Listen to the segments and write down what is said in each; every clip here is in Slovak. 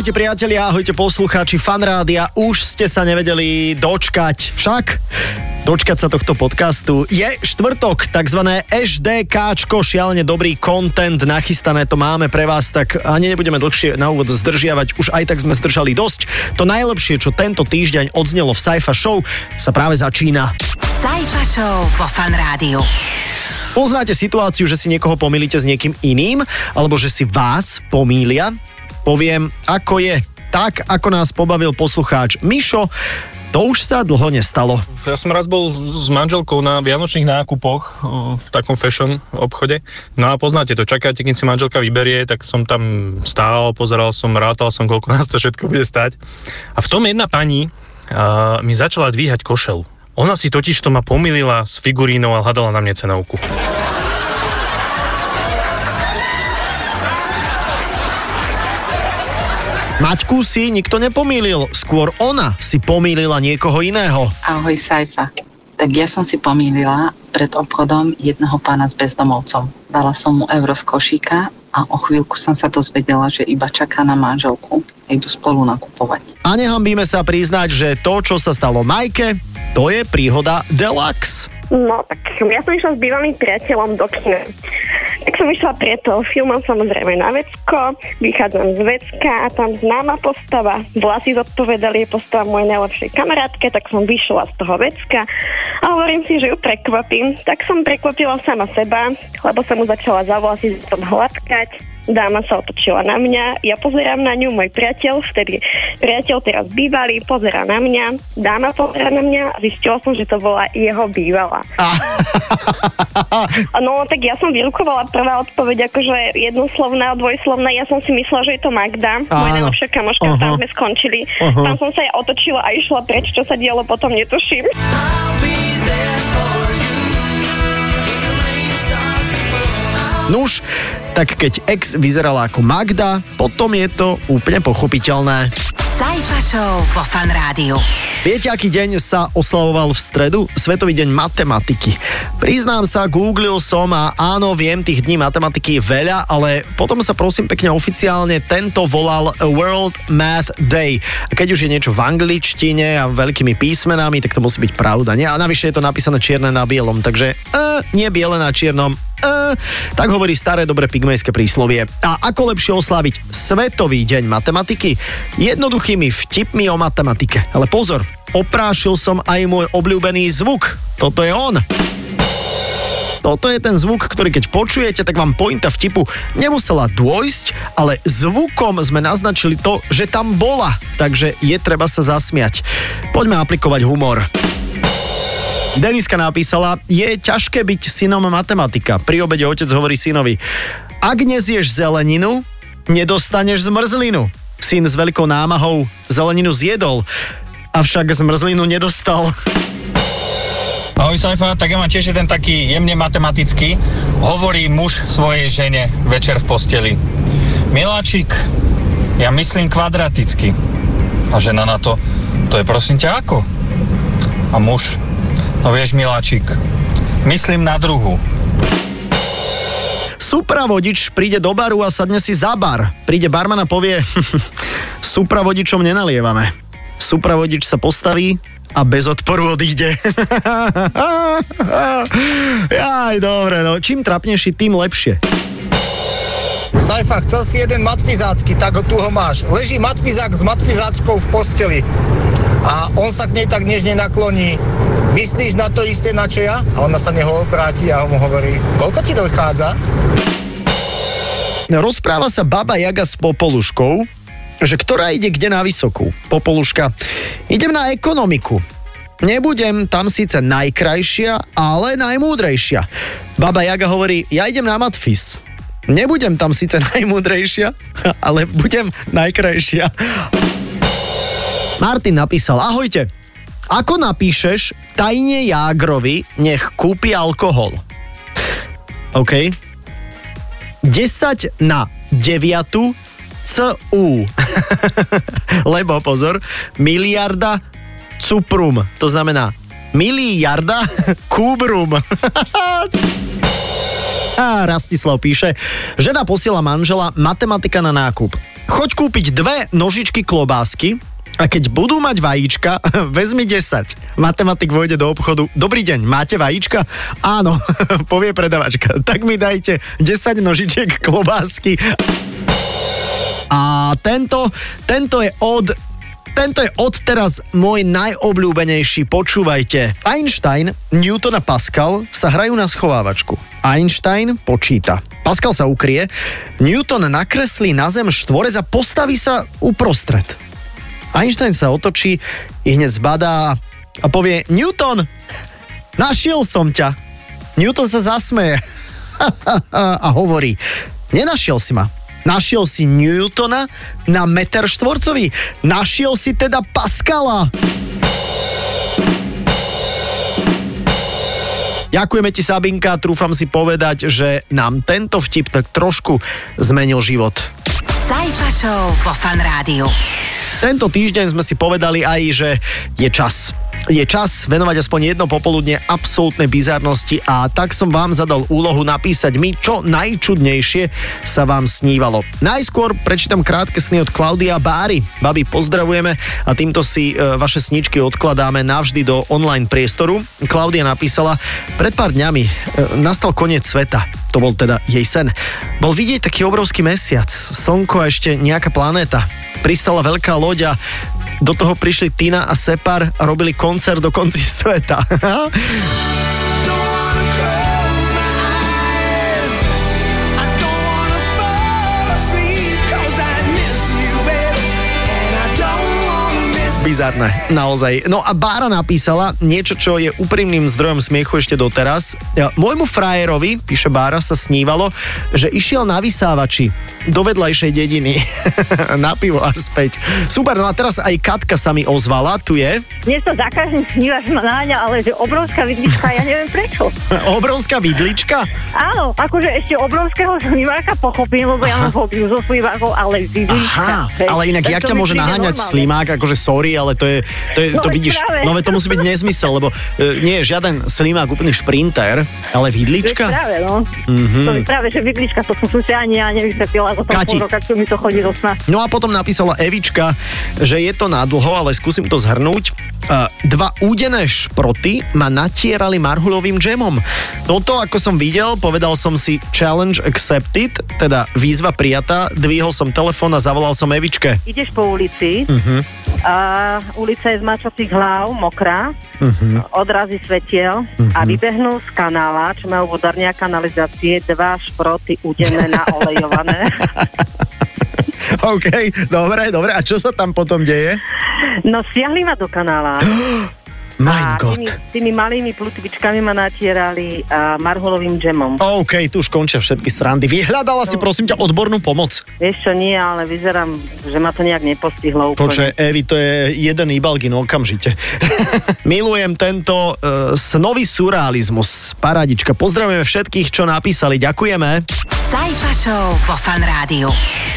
Ahojte priatelia, ahojte poslucháči fanrádia. Už ste sa nevedeli dočkať však dočkať sa tohto podcastu. Je štvrtok, takzvané HDKčko, šialene dobrý content, nachystané to máme pre vás, tak ani nebudeme dlhšie na úvod zdržiavať, už aj tak sme zdržali dosť. To najlepšie, čo tento týždeň odznelo v Saifa Show, sa práve začína. Saifa Show vo Fanrádiu. Poznáte situáciu, že si niekoho pomýlite s niekým iným, alebo že si vás pomýlia? poviem, ako je. Tak, ako nás pobavil poslucháč Mišo, to už sa dlho nestalo. Ja som raz bol s manželkou na vianočných nákupoch v takom fashion obchode. No a poznáte to, čakáte, kým si manželka vyberie, tak som tam stál, pozeral som, rátal som, koľko nás to všetko bude stať. A v tom jedna pani uh, mi začala dvíhať košel. Ona si totiž to ma pomýlila s figurínou a hľadala na mne cenovku. Maťku si nikto nepomýlil, skôr ona si pomýlila niekoho iného. Ahoj Saifa. Tak ja som si pomýlila pred obchodom jedného pána s bezdomovcom. Dala som mu euro z košíka a o chvíľku som sa dozvedela, že iba čaká na manželku. Idú spolu nakupovať. A nehambíme sa priznať, že to, čo sa stalo Majke, to je príhoda Deluxe. No, tak ja som išla s bývalým priateľom do kina. Tak som išla preto filmom samozrejme na vecko, vychádzam z vecka a tam známa postava. Vlasy zodpovedali, je postava mojej najlepšej kamarátke, tak som vyšla z toho vecka a hovorím si, že ju prekvapím. Tak som prekvapila sama seba, lebo som mu začala za vlasy hladkať dáma sa otočila na mňa, ja pozerám na ňu, môj priateľ, vtedy priateľ teraz bývalý, pozera na mňa, dáma pozera na mňa a zistila som, že to bola jeho bývalá. no tak ja som vyrukovala prvá odpoveď akože jednoslovná, dvojslovná, ja som si myslela, že je to Magda, moja najlepšia kamoška, uh-huh. tam sme skončili. Uh-huh. Tam som sa aj otočila a išla preč, čo sa dialo potom netuším. Nuž, tak keď ex vyzerala ako Magda, potom je to úplne pochopiteľné. Sajfa Show vo Fan Rádiu. Viete, aký deň sa oslavoval v stredu? Svetový deň matematiky. Priznám sa, googlil som a áno, viem, tých dní matematiky je veľa, ale potom sa prosím pekne oficiálne tento volal World Math Day. A keď už je niečo v angličtine a veľkými písmenami, tak to musí byť pravda. Nie? A navyše je to napísané čierne na bielom, takže uh, nie biele na čiernom, tak hovorí staré dobre pigmejské príslovie. A ako lepšie osláviť Svetový deň matematiky? Jednoduchými vtipmi o matematike. Ale pozor, oprášil som aj môj obľúbený zvuk. Toto je on. Toto je ten zvuk, ktorý keď počujete, tak vám pointa vtipu nemusela dôjsť, ale zvukom sme naznačili to, že tam bola, takže je treba sa zasmiať. Poďme aplikovať humor. Deniska napísala, je ťažké byť synom matematika. Pri obede otec hovorí synovi, ak nezieš zeleninu, nedostaneš zmrzlinu. Syn s veľkou námahou zeleninu zjedol, avšak zmrzlinu nedostal. Ahoj Saifa, tak ja mám tiež jeden taký jemne matematický. Hovorí muž svojej žene večer v posteli. Miláčik, ja myslím kvadraticky. A žena na to, to je prosím ťa ako? A muž, No vieš, Miláčik, myslím na druhu. Supravodič príde do baru a sadne si za bar. Príde barman a povie, supravodičom nenalievame. Supravodič sa postaví a bez odporu odíde. Aj dobre, no. Čím trapnejší, tým lepšie. Saifa, chcel si jeden matfizácky, tak ho tu ho máš. Leží matfizák s matfizáčkou v posteli a on sa k nej tak nežne nakloní myslíš na to isté, na čo ja? A ona sa neho obráti a mu hovorí, koľko ti dochádza? Rozpráva sa baba Jaga s Popoluškou, že ktorá ide kde na vysokú. Popoluška, idem na ekonomiku. Nebudem tam síce najkrajšia, ale najmúdrejšia. Baba Jaga hovorí, ja idem na matfis. Nebudem tam síce najmúdrejšia, ale budem najkrajšia. Martin napísal, ahojte, ako napíšeš tajne Jágrovi, nech kúpi alkohol? OK. 10 na 9 CU. Lebo pozor, miliarda cuprum. To znamená miliarda kubrum. A Rastislav píše, žena posiela manžela matematika na nákup. Choď kúpiť dve nožičky klobásky, a keď budú mať vajíčka, vezmi 10. Matematik vojde do obchodu. Dobrý deň, máte vajíčka? Áno, povie predavačka. Tak mi dajte 10 nožičiek klobásky. A tento, tento je od tento je odteraz môj najobľúbenejší, počúvajte. Einstein, Newton a Pascal sa hrajú na schovávačku. Einstein počíta. Pascal sa ukrie, Newton nakreslí na zem štvorec a postaví sa uprostred. Einstein sa otočí, i hneď zbadá a povie Newton, našiel som ťa. Newton sa zasmeje a hovorí, nenašiel si ma, Našiel si Newtona na meter štvorcový. Našiel si teda Pascala. Ďakujeme ti, Sabinka. Trúfam si povedať, že nám tento vtip tak trošku zmenil život. Sajfa Show vo Fan Rádiu. Tento týždeň sme si povedali aj, že je čas je čas venovať aspoň jedno popoludne absolútnej bizarnosti a tak som vám zadal úlohu napísať mi, čo najčudnejšie sa vám snívalo. Najskôr prečítam krátke sny od Klaudia Báry. Babi, pozdravujeme a týmto si e, vaše sničky odkladáme navždy do online priestoru. Klaudia napísala, pred pár dňami e, nastal koniec sveta. To bol teda jej sen. Bol vidieť taký obrovský mesiac, slnko a ešte nejaká planéta. Pristala veľká loď a do toho prišli Tina a Separ a robili koncert do konci sveta. Bizarné, naozaj. No a Bára napísala niečo, čo je úprimným zdrojom smiechu ešte doteraz. Môjmu frajerovi, píše Bára, sa snívalo, že išiel na vysávači do vedľajšej dediny na pivo a späť. Super, no a teraz aj Katka sa mi ozvala, tu je. Dnes to za každým sníva, že ma náňa, ale že obrovská vidlička, ja neviem prečo. obrovská vidlička? Áno, akože ešte obrovského slimáka pochopím, lebo Aha. ja mám fóbiu zo slimákov, ale vidlička. Aha, ale inak jak ťa môže naháňať slimák, akože sorry, ale to je, to, je, no, to vidíš, práve. no to musí byť nezmysel, lebo e, nie je žiaden slimák úplný šprinter, ale vidlička. Práve, no. Mm-hmm. To je práve, že vidlička, to som si ani ja nevysvetlila, ako pol roka, čo mi to chodí do sna. No a potom napísala Evička, že je to nadlho, ale skúsim to zhrnúť. Uh, dva údené šproty ma natierali marhulovým džemom. Toto, ako som videl, povedal som si challenge accepted, teda výzva prijatá, dvihol som telefón a zavolal som Evičke. Ideš po ulici uh-huh. A ulica je z mačacích hlav, mokrá, uh-huh. odrazy svetiel uh-huh. a vybehnú z kanála, čo majú vodárnia kanalizácie, dva šproty udené na olejované. OK, dobre, dobre. A čo sa tam potom deje? No, stiahli ma do kanála. My God. Tými, tými malými plutvičkami ma natierali uh, marholovým džemom. OK, tu už končia všetky srandy. Vyhľadala no. si prosím ťa odbornú pomoc? Vieš čo, nie, ale vyzerám, že ma to nejak nepostihlo úplne. Počkaj, Evi, to je jeden ibalgin okamžite. Milujem tento uh, snový surrealizmus. Paradička. Pozdravujeme všetkých, čo napísali. Ďakujeme. Sajfa Show vo Fan Rádiu.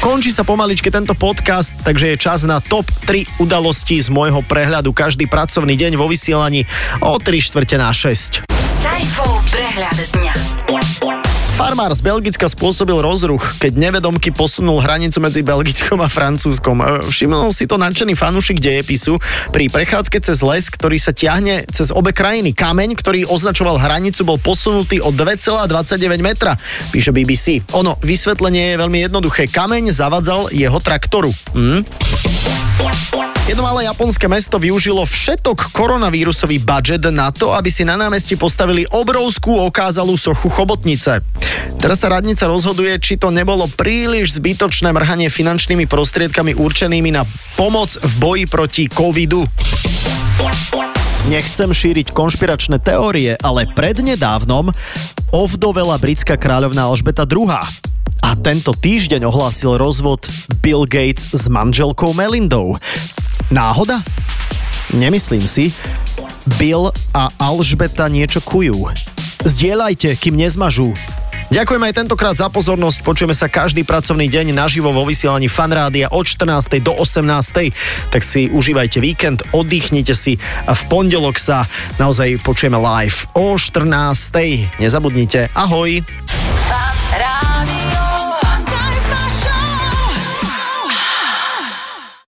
Končí sa pomaličke tento podcast, takže je čas na top 3 udalostí z môjho prehľadu každý pracovný deň vo vysielaní o 3 štvrte na 6. Sajfov prehľad dňa. Farmár z Belgicka spôsobil rozruch, keď nevedomky posunul hranicu medzi Belgickom a Francúzskom. E, všimol si to nadšený fanúšik dejepisu pri prechádzke cez les, ktorý sa ťahne cez obe krajiny. Kameň, ktorý označoval hranicu, bol posunutý o 2,29 metra, píše BBC. Ono, vysvetlenie je veľmi jednoduché. Kameň zavadzal jeho traktoru. Hm? Jedno malé japonské mesto využilo všetok koronavírusový budget na to, aby si na námestí postavili obrovskú okázalú sochu chobotnice. Teraz sa radnica rozhoduje, či to nebolo príliš zbytočné mrhanie finančnými prostriedkami určenými na pomoc v boji proti covidu. Nechcem šíriť konšpiračné teórie, ale prednedávnom ovdovela britská kráľovná Alžbeta II. A tento týždeň ohlásil rozvod Bill Gates s manželkou Melindou. Náhoda? Nemyslím si. Bill a Alžbeta niečo kujú. Zdieľajte, kým nezmažú. Ďakujem aj tentokrát za pozornosť. Počujeme sa každý pracovný deň naživo vo vysielaní Fanrádia od 14. do 18. Tak si užívajte víkend, oddychnite si a v pondelok sa naozaj počujeme live o 14. Nezabudnite. Ahoj!